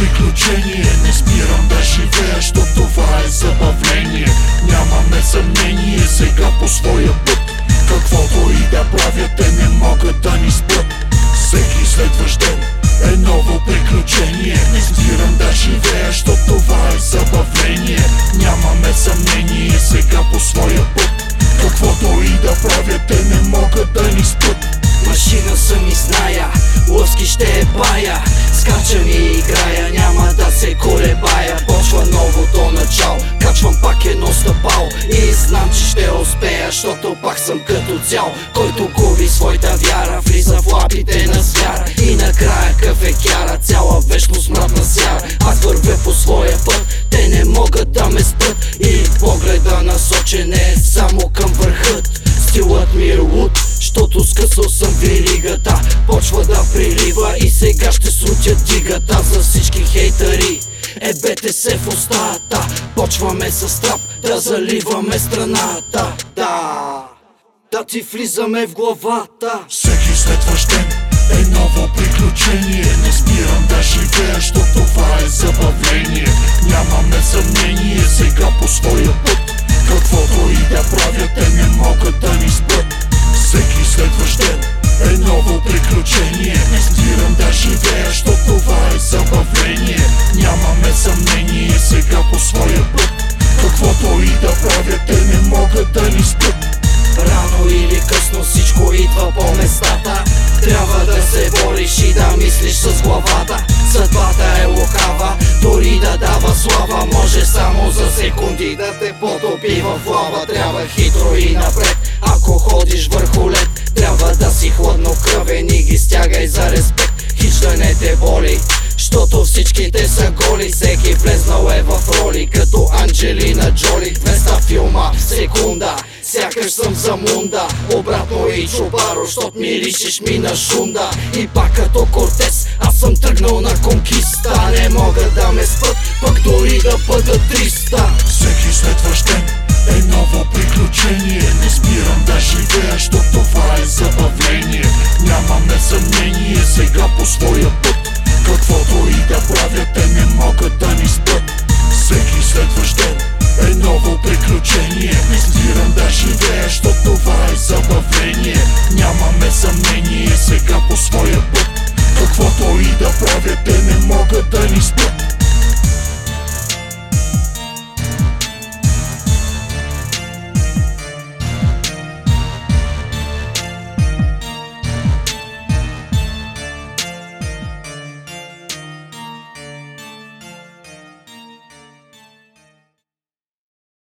приключение. Не спирам да живея, що това е забавление. Нямаме съмнение сега по своя път. Каквото и да правят, те не могат да ни спрат. Всеки следващ ден е ново приключение. Не спирам да живея, що това е забавление. Нямаме съмнение сега по своя път. Каквото и да правят, те не могат да ни спрат. Машина съм и зная, лъвски ще е бая Скачам и играя, няма да се колебая. Почва новото начало, качвам пак едно стъпало. И знам, че ще успея, защото пак съм като цял. Който губи своята вяра, влиза в лапите на звяра. И накрая къв е кяра, цяла вечност мратна сяра Аз вървя по своя път, те не могат да ме спрат. И погледа насочен е само към върхът Стилът ми е луд, Щото скъсал съм веригата. Почва да прилива и сега ще срутя дигата За всички хейтъри Ебете се в устата. Почваме с трап да заливаме страната. Да, да ти влизаме в главата. Всеки следващ ден е ново приключение. Не спирам да живея, що това е забавление. Нямаме съмнение сега по своя път Каквото и да правят, те не могат да ни спрат Всеки следващ ден е ново приключение. Не спирам да живея, що това е забавление. Нямаме съмнение сега по своя път. Каквото и да правят, те не могат да ни спрат Рано или късно всичко идва по местата. Трябва да се бориш и да мислиш с главата за секунди да те потопи в лава Трябва хитро и напред, ако ходиш върху лед Трябва да си хладнокръвен и ги стягай за респект. Хич да не те боли Щото всичките са голи, всеки влезнал е в роли Като Анджелина Джоли, 200 филма в секунда Сякаш съм за мунда, обратно и чубаро Щот миришеш ми на шунда. И пак като Кортес, аз съм тръгнал на конкиста. Не могат да ме спът, стига пък до 300 Всеки следващ ден е ново приключение. Не спирам да живея, що това е забавление. Нямаме съмнение сега по своя път. Каквото и да правя те не могат да ни спят. Всеки следващ ден е ново приключение. Не спирам да живея, що това е забавление. Нямаме съмнение сега по своя път. Каквото и да правя те не могат да ни спят.